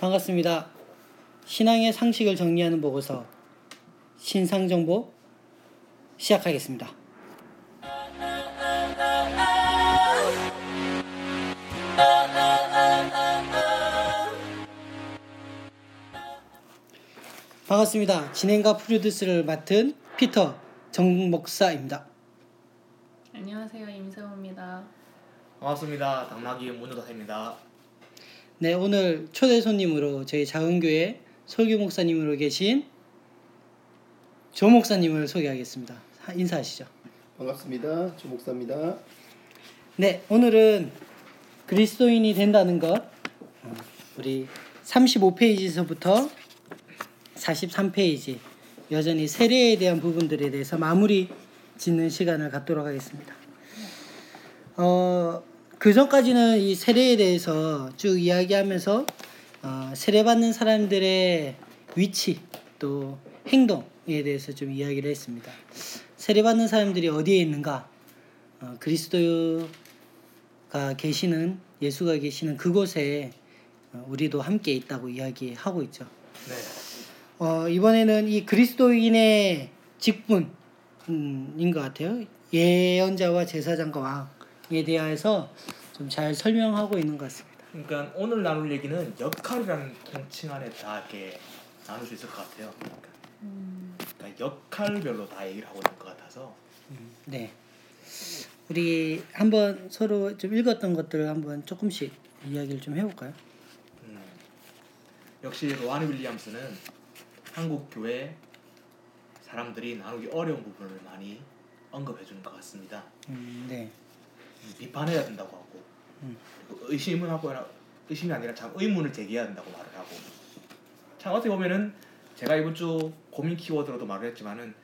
반갑습니다. 신앙의 상식을 정리하는 보고서 신상 정보 시작하겠습니다. 반갑습니다. 진행과 프로듀스를 맡은 피터 정 목사입니다. 안녕하세요 임세호입니다. 반갑습니다. 당나귀 문효다입니다. 네, 오늘 초대 손님으로 저희 작은교회 설교 목사님으로 계신 조 목사님을 소개하겠습니다. 하- 인사하시죠. 반갑습니다. 조 목사입니다. 네, 오늘은 그리스도인이 된다는 것 어, 우리 35페이지에서부터 43페이지 여전히 세례에 대한 부분들에 대해서 마무리 짓는 시간을 갖도록 하겠습니다. 어, 그 전까지는 이 세례에 대해서 쭉 이야기하면서 어, 세례받는 사람들의 위치 또 행동에 대해서 좀 이야기를 했습니다. 세례받는 사람들이 어디에 있는가? 어, 그리스도가 계시는 예수가 계시는 그곳에 어, 우리도 함께 있다고 이야기하고 있죠. 네. 어, 이번에는 이 그리스도인의 직분인 것 같아요. 예언자와 제사장과 왕 에 대하여서 좀 잘 설명하고 있는 것 같습니다. 그러니까 오늘 나눌 얘기는 역할이라는 통칭 안에 다 이렇게 나눌 수 있을 것 같아요. 그러니까 역할별로 다 얘기를 하고 있는 것 같아서 네. 우리 한번 서로 좀 읽었던 것들을 한번 조금씩 이야기를 좀 해볼까요? 음, 역시 로한 윌리엄스는 한국 교회 사람들이 나누기 어려운 부분을 많이 언급해 주는 것 같습니다. 음, 네. 음, 비판해야 된다고 하고 음. 의심을 하고 의심이 아니라 참 의문을 제기해야 된다고 말을 하고 참 어떻게 보면은 제가 이번 주 고민 키워드로도 말을 했지만은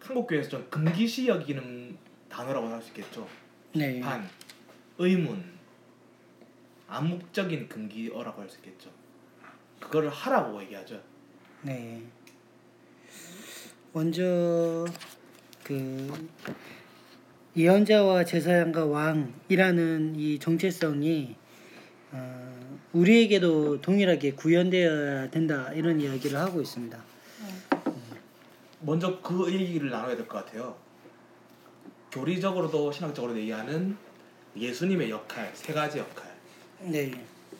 한국 교회에서 좀 금기시 여기는 단어라고 할 수 있겠죠. 네. 비판, 의문, 암묵적인 금기어라고 할 수 있겠죠. 그거를 하라고 얘기하죠. 네. 먼저 그 예언자와 제사장과 왕이라는 이 정체성이 어, 우리에게도 동일하게 구현되어야 된다 이런 이야기를 하고 있습니다. 먼저 그 얘기를 나눠야 될 것 같아요. 교리적으로도 신학적으로도 얘기하는 예수님의 역할 세 가지 역할. 네,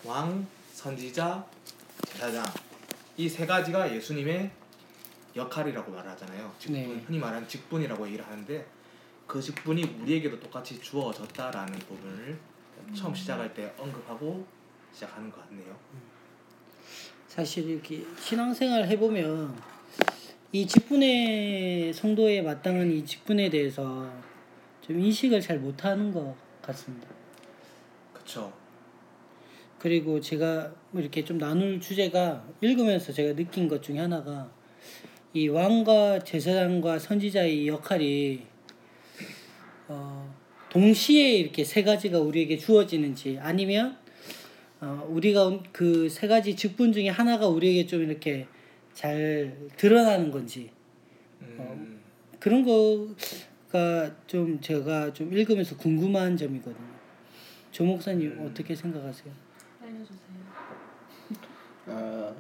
왕, 선지자, 제사장 이 세 가지가 예수님의 역할이라고 말하잖아요. 직분, 네. 흔히 말하는 직분이라고 얘기를 하는데 그 직분이 우리에게도 똑같이 주어졌다라는 부분을 처음 시작할 때 언급하고 시작하는 것 같네요. 사실 이렇게 신앙생활 해보면 이 직분의 성도에 마땅한 이 직분에 대해서 좀 인식을 잘 못하는 것 같습니다. 그렇죠. 그리고 제가 뭐 이렇게 좀 나눌 주제가 읽으면서 제가 느낀 것 중에 하나가 이 왕과 제사장과 선지자의 역할이 어, 동시에 이렇게 세 가지가 우리에게 주어지는지 아니면 어, 우리가 그 세 가지 직분 중에 하나가 우리에게 좀 이렇게 잘 드러나는 건지 음, 그런 거가 좀 제가 좀 읽으면서 궁금한 점이거든요. 조 목사님 어떻게 생각하세요? 알려주세요. 아,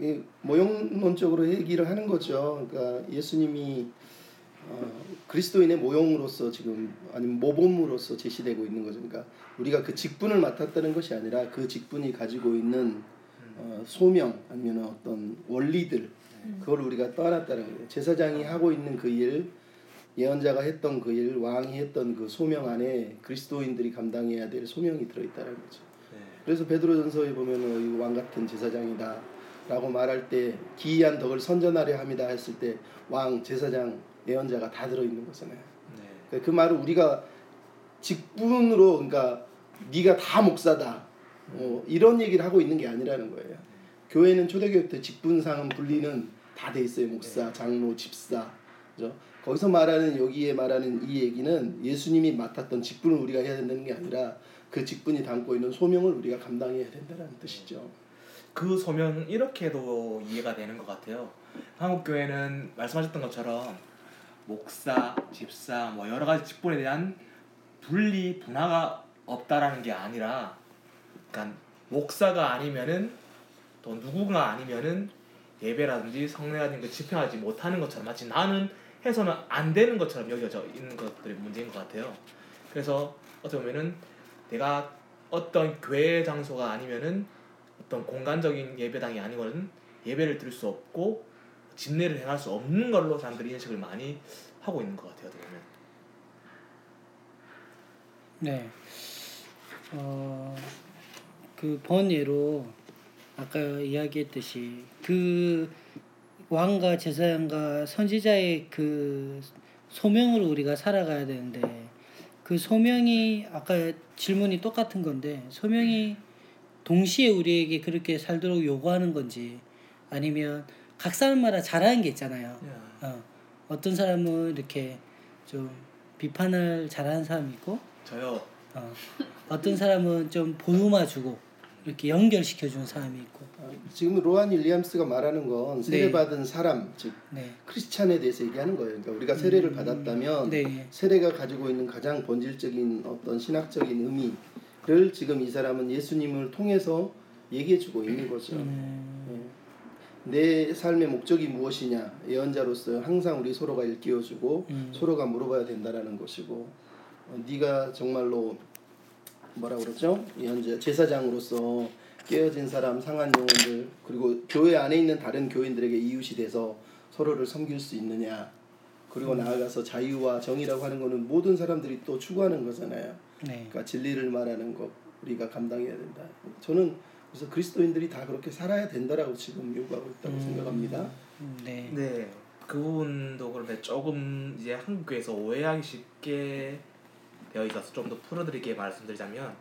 이 모형론적으로 얘기를 하는 거죠. 그러니까 예수님이 어, 그리스도인의 모형으로서 지금 아니면 모범으로서 제시되고 있는 거죠. 그러니까 우리가 그 직분을 맡았다는 것이 아니라 그 직분이 가지고 있는 어, 소명 아니면 어떤 원리들 그걸 우리가 떠안았다는 거예요. 제사장이 하고 있는 그 일, 예언자가 했던 그 일, 왕이 했던 그 소명 안에 그리스도인들이 감당해야 될 소명이 들어있다는 거죠. 네. 그래서 베드로전서에 보면은 왕 같은 제사장이다라고 말할 때 기이한 덕을 선전하려 합니다 했을 때 왕, 제사장, 예언자가 다 들어 있는 거잖아요. 네. 그러니까 그 말은 우리가 직분으로 그러니까 네가 다 목사다 어, 이런 얘기를 하고 있는 게 아니라는 거예요. 교회는 초대교회 때 직분상 분리는 다 돼 있어요. 목사, 장로, 집사. 그죠? 거기서 말하는 여기에 말하는 이 얘기는 예수님이 맡았던 직분을 우리가 해야 된다는 게 아니라 그 직분이 담고 있는 소명을 우리가 감당해야 된다는 뜻이죠. 그 소명 이렇게도 이해가 되는 것 같아요. 한국 교회는 말씀하셨던 것처럼 목사, 집사 뭐 여러 가지 직분에 대한 분리 분화가 없다라는 게 아니라, 그러니까 목사가 아니면은 또 누구가 아니면은 예배라든지 성례라든지 그 집행하지 못하는 것처럼 마치 나는 해서는 안 되는 것처럼 여겨져 있는 것들이 문제인 것 같아요. 그래서 어떻게 보면은 내가 어떤 교회 장소가 아니면은 어떤 공간적인 예배당이 아니거든 예배를 드릴 수 없고 집례를 행할 수 없는 걸로 사람들이 인식을 많이 하고 있는 것 같아요. 보면. 네. 어, 그 번예로 아까 이야기했듯이 그 왕과 제사장과 선지자의 그 소명으로 우리가 살아가야 되는데 그 소명이 아까 질문이 똑같은 건데 소명이 동시에 우리에게 그렇게 살도록 요구하는 건지 아니면 각 사람마다 잘하는 게 있잖아요. 어, 어떤 사람은 이렇게 좀 비판을 잘하는 사람이 있고 저요. 어, 어떤 사람은 좀 보듬어 주고 이렇게 연결시켜 주는 사람이 있고 어, 지금 로한 윌리엄스가 말하는 건 세례받은 사람 즉 네. 크리스찬에 대해서 얘기하는 거예요. 그러니까 우리가 세례를 받았다면 네. 세례가 가지고 있는 가장 본질적인 어떤 신학적인 의미를 지금 이 사람은 예수님을 통해서 얘기해주고 있는 거죠. 음, 예. 내 삶의 목적이 무엇이냐 예언자로서 항상 우리 서로가 일깨워주고 음. 서로가 물어봐야 된다라는 것이고 어, 네가 정말로 뭐라 그러죠 예언자 제사장으로서 깨어진 사람 상한 영혼들 그리고 교회 안에 있는 다른 교인들에게 이웃이 돼서 서로를 섬길 수 있느냐 그리고 나아가서 자유와 정의라고 하는 거는 모든 사람들이 또 추구하는 거잖아요. 네. 그러니까 진리를 말하는 것 우리가 감당해야 된다. 저는 그래서 그리스도인들이 다 그렇게 살아야 된다라고 지금 요구하고 있다고 음. 생각합니다. 음, 네. 네, 그 부분도 그런데 조금 이제 한국에서 오해하기 쉽게 되어 있어서 좀 더 풀어드리게 말씀드리자면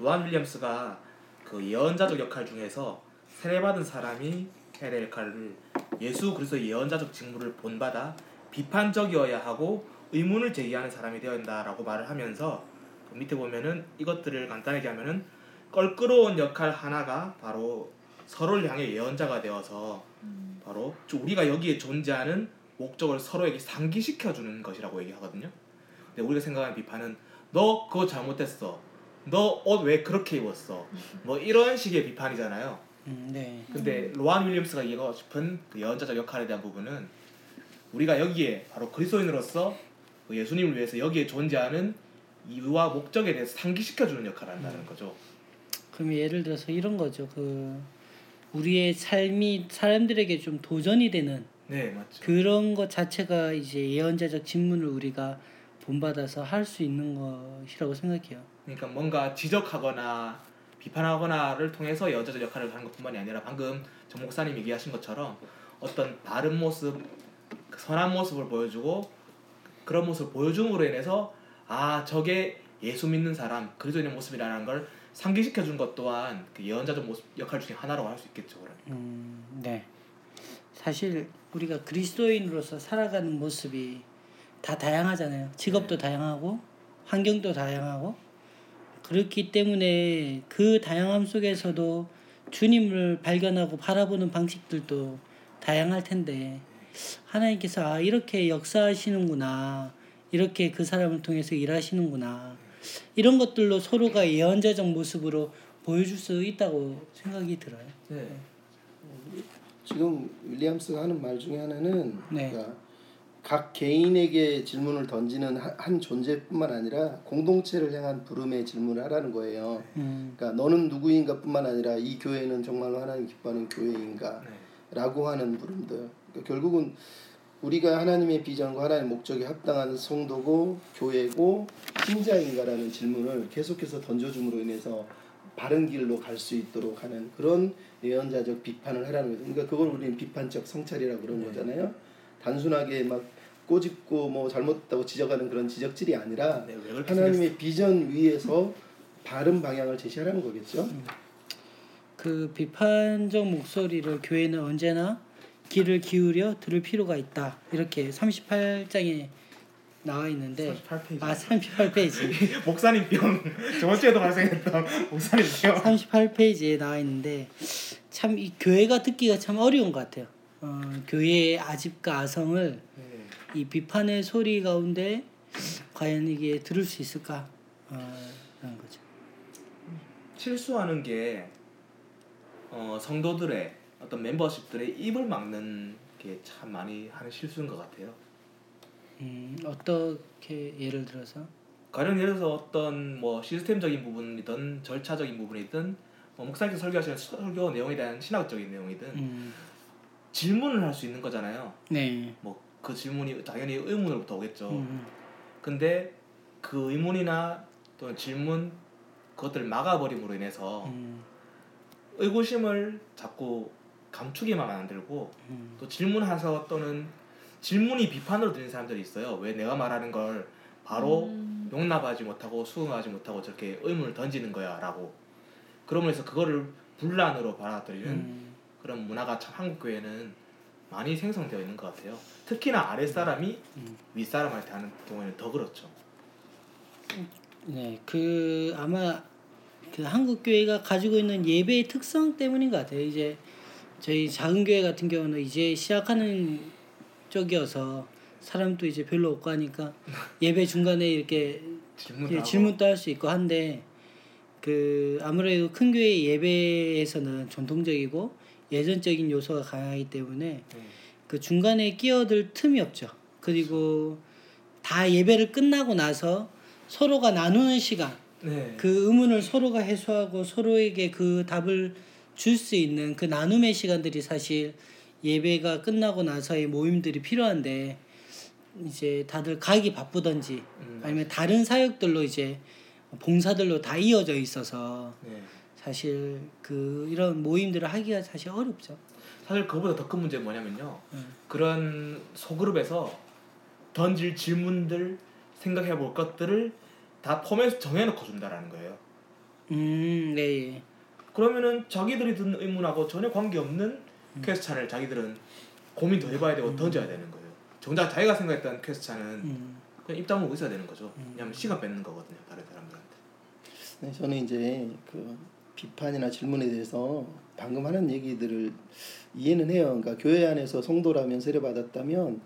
로한 윌리엄스가 그 예언자적 역할 중에서 세례받은 사람이 해야 될 역할을 예수 그리스도의 예언자적 직무를 본받아 비판적이어야 하고 의문을 제기하는 사람이 되어야 한다라고 말을 하면서 그 밑에 보면은 이것들을 간단하게 하면은 껄끄러운 역할 하나가 바로 서로를 향해 예언자가 되어서 바로 좀 우리가 여기에 존재하는 목적을 서로에게 상기시켜 주는 것이라고 얘기하거든요. 근데 우리가 생각하는 비판은 너 그거 잘못했어. 너 옷 왜 그렇게 입었어. 뭐 이런 식의 비판이잖아요. 음, 네. 근데 로한 윌리엄스가 얘기하고 싶은 그 예언자적 역할에 대한 부분은 우리가 여기에 바로 그리스도인으로서 그 예수님을 위해서 여기에 존재하는 이유와 목적에 대해서 상기시켜 주는 역할을 한다는 거죠. 그럼 예를 들어서 이런 거죠. 그 우리의 삶이 사람들에게 좀 도전이 되는 네, 맞죠. 그런 것 자체가 이제 예언자적 직문을 우리가 본받아서 할 수 있는 것이라고 생각해요. 그러니까 뭔가 지적하거나 비판하거나를 통해서 여자적 역할을 하는 것뿐만이 아니라 방금 정 목사님 얘기하신 것처럼 어떤 바른 모습, 그 선한 모습을 보여주고 그런 모습을 보여줌으로 인해서 아 저게 예수 믿는 사람 그리스도인의 모습이라는 걸 상기시켜 준 것 또한 그 예언자적 모습 역할 중에 하나라고 할 수 있겠죠. 그럼. 음, 네. 사실 우리가 그리스도인으로서 살아가는 모습이 다 다양하잖아요. 직업도 다양하고 환경도 다양하고 그렇기 때문에 그 다양함 속에서도 주님을 발견하고 바라보는 방식들도 다양할 텐데 하나님께서 아 이렇게 역사하시는구나 이렇게 그 사람을 통해서 일하시는구나 이런 것들로 서로가 예언자적 모습으로 보여줄 수 있다고 생각이 들어요. 네. 지금 윌리엄스가 하는 말 중에 하나는 네. 그러니까 각 개인에게 질문을 던지는 한, 한 존재뿐만 아니라 공동체를 향한 부름의 질문을 하라는 거예요. 음, 그러니까 너는 누구인가뿐만 아니라 이 교회는 정말로 하나님 기뻐하는 교회인가? 네. 라고 하는 물음들. 그러니까 결국은 우리가 하나님의 비전과 하나님의 목적에 합당한 성도고 교회고 신자인가라는 질문을 계속해서 던져줌으로 인해서 바른 길로 갈 수 있도록 하는 그런 예언자적 비판을 하라는 거죠. 그러니까 그걸 우리는 비판적 성찰이라고 그런 네. 거잖아요. 단순하게 막 꼬집고 뭐 잘못했다고 지적하는 그런 지적질이 아니라 네, 생겼- 하나님의 비전 위에서 바른 방향을 제시하라는 거겠죠. 그 비판적 목소리를 교회는 언제나 귀를 기울여 들을 필요가 있다. 이렇게 38장에 나와 있는데 38페이지. 아 38페이지 목사님 병 저번 주에도 발생했던 목사님 병. 38페이지에 나와 있는데 참 이 교회가 듣기가 참 어려운 것 같아요. 어, 교회의 아집과 아성을 네. 이 비판의 소리 가운데 과연 이게 들을 수 있을까? 어, 라는 거죠. 실수하는 게 어, 성도들의 어떤 멤버십들의 입을 막는 게 참 많이 하는 실수인 것 같아요. 음, 어떻게 예를 들어서? 가령 예를 들어서 어떤 뭐 시스템적인 부분이든 절차적인 부분이든 뭐 목사님께서 설교하시는 설교 내용에 대한 신학적인 내용이든 음, 질문을 할 수 있는 거잖아요. 네. 뭐 그 질문이 당연히 의문으로부터 오겠죠. 음, 근데 그 의문이나 또는 질문 그것들을 막아버림으로 인해서 음, 의구심을 자꾸 감추기만 만들고 음, 또 질문해서 또는 질문이 비판으로 들리는 사람들이 있어요. 왜 내가 말하는 걸 바로 음, 용납하지 못하고 수긍하지 못하고 저렇게 의문을 던지는 거야라고 그러면서 그거를 분란으로 받아들이는 음, 그런 문화가 참 한국 교회는 많이 생성되어 있는 것 같아요. 특히나 아랫 사람이 음. 윗 사람한테 하는 경우에는 더 그렇죠. 네, 그 아마 그 한국 교회가 가지고 있는 예배의 특성 때문인 것 같아요. 이제 저희 작은 교회 같은 경우는 이제 시작하는 쪽이어서 사람도 이제 별로 없고 하니까 예배 중간에 이렇게 질문도 예. 질문도 할 수 있고 한데 그 아무래도 큰 교회 예배에서는 전통적이고 예전적인 요소가 강하기 때문에 네. 그 중간에 끼어들 틈이 없죠. 그리고 다 예배를 끝나고 나서 서로가 나누는 시간, 네. 그 의문을 서로가 해소하고 서로에게 그 답을 줄 수 있는 그 나눔의 시간들이 사실 예배가 끝나고 나서의 모임들이 필요한데 이제 다들 가기 바쁘던지 음, 아니면 다른 사역들로 이제 봉사들로 다 이어져 있어서 네. 사실 그 이런 모임들을 하기가 사실 어렵죠. 사실 그보다 더 큰 문제는 뭐냐면요. 음. 그런 소그룹에서 던질 질문들 생각해 볼 것들을 다 포맷 정해놓고 준다라는 거예요. 음, 네, 예. 그러면은 자기들이 든 의문하고 전혀 관계없는 음. 퀘스찬을 자기들은 고민 더 해봐야 되고 던져야 되는 거예요. 정작 자기가 생각했던 퀘스찬은 음, 그냥 입 다물고 있어야 되는 거죠. 음. 왜냐하면 시간 뺏는 거거든요. 다른 사람들한테. 네, 저는 이제 그 비판이나 질문에 대해서 방금 하는 얘기들을 이해는 해요. 그러니까 교회 안에서 성도라면 세례받았다면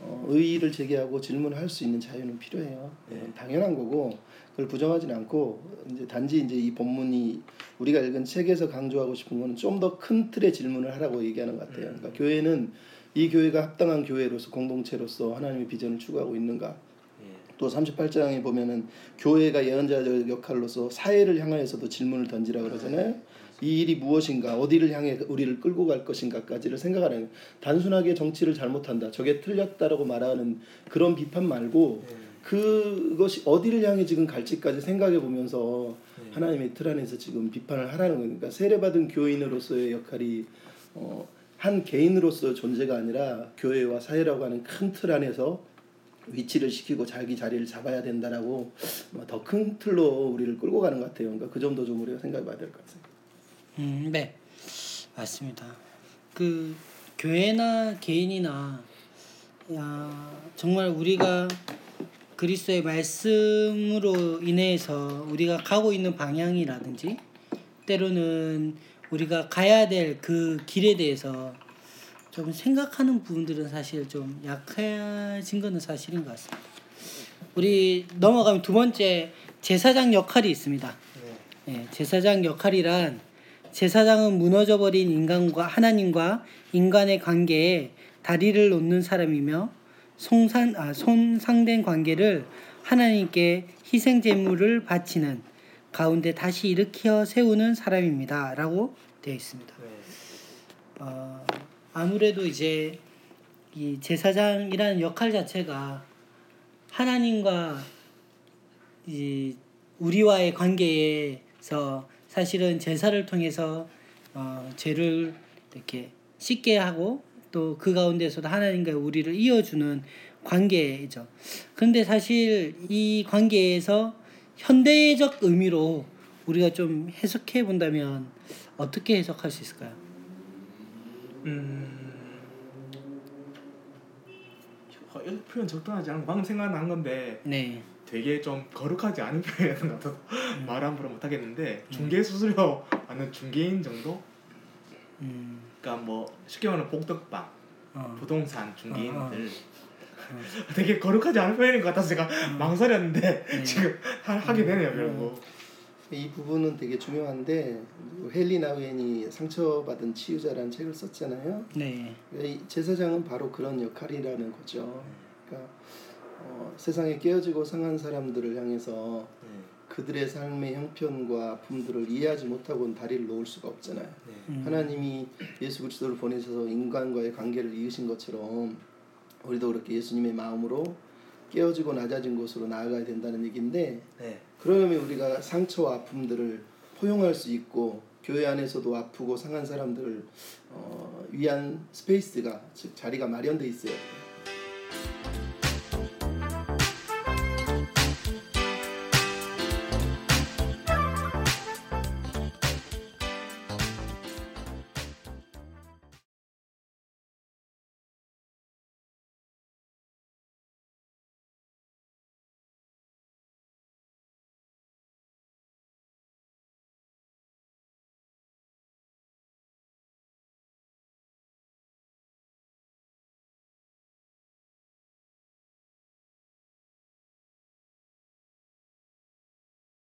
어, 의의를 제기하고 질문할 수 있는 자유는 필요해요. 네, 네. 당연한 거고 그걸 부정하지는 않고 이제 단지 이제 이 본문이 우리가 읽은 책에서 강조하고 싶은 거는 좀 더 큰 틀의 질문을 하라고 얘기하는 것 같아요. 그러니까 교회는 이 교회가 합당한 교회로서 공동체로서 하나님의 비전을 추구하고 있는가? 예. 또 38장에 보면은 교회가 예언자적 역할로서 사회를 향하여서도 질문을 던지라 그러잖아요. 이 일이 무엇인가, 어디를 향해 우리를 끌고 갈 것인가까지를 생각하는 단순하게 정치를 잘못한다, 저게 틀렸다라고 말하는 그런 비판 말고 예. 그것이 어디를 향해 지금 갈지까지 생각해 보면서 네. 하나님의 틀 안에서 지금 비판을 하라는 거니까 세례받은 교인으로서의 역할이 어, 한 개인으로서 존재가 아니라 교회와 사회라고 하는 큰 틀 안에서 위치를 시키고 자기 자리를 잡아야 된다라고 더 큰 틀로 우리를 끌고 가는 것 같아요. 그러니까 그 점도 좀 우리가 생각해 봐야 될 것 같아요. 음, 네, 맞습니다. 그 교회나 개인이나 야, 정말 우리가 그리스도의 말씀으로 인해서 우리가 가고 있는 방향이라든지 때로는 우리가 가야 될 그 길에 대해서 좀 생각하는 부분들은 사실 좀 약해진 거는 사실인 것 같습니다. 우리 넘어가면 두 번째 제사장 역할이 있습니다. 네. 예, 제사장 역할이란 제사장은 무너져버린 인간과 하나님과 인간의 관계에 다리를 놓는 사람이며 손상, 아, 손상된 관계를 하나님께 희생 제물을 바치는 가운데 다시 일으켜 세우는 사람입니다라고 되어 있습니다. 네. 어, 아무래도 이제 이 제사장이라는 역할 자체가 하나님과 이 우리와의 관계에서 사실은 제사를 통해서 어, 죄를 이렇게 씻게 하고 또 그 가운데서도 하나님과 우리를 이어주는 관계죠. 그런데 사실 이 관계에서 현대적 의미로 우리가 좀 해석해 본다면 어떻게 해석할 수 있을까요? 음. 어, 이 표현 적당하지 않은 거 방금 생각난 건데 네. 되게 좀 거룩하지 않은 것 같아서 음. 말 함부로 못 하겠는데 중개 수수료 받는 중개인 정도? 음, 그러니까 뭐 쉽게 말하면 복덕방, 어. 부동산 중개인들 어, 어. 되게 거룩하지 않은 표현인 것 같아서 제가 망설였는데 네. 지금 하, 하게 되네요 결국. 이 부분은 되게 중요한데 헨리 나우엔이 상처받은 치유자라는 책을 썼잖아요. 네. 이 제사장은 바로 그런 역할이라는 거죠. 그러니까 어, 세상에 깨어지고 상한 사람들을 향해서 네. 그들의 삶의 형편과 아픔들을 이해하지 못하고는 다리를 놓을 수가 없잖아요. 네. 음. 하나님이 예수 그리스도를 보내셔서 인간과의 관계를 이으신 것처럼 우리도 그렇게 예수님의 마음으로 깨어지고 낮아진 곳으로 나아가야 된다는 얘기인데 네. 그러려면 우리가 상처와 아픔들을 포용할 수 있고 교회 안에서도 아프고 상한 사람들을 어, 위한 space가 즉 자리가 마련돼 있어야 돼요.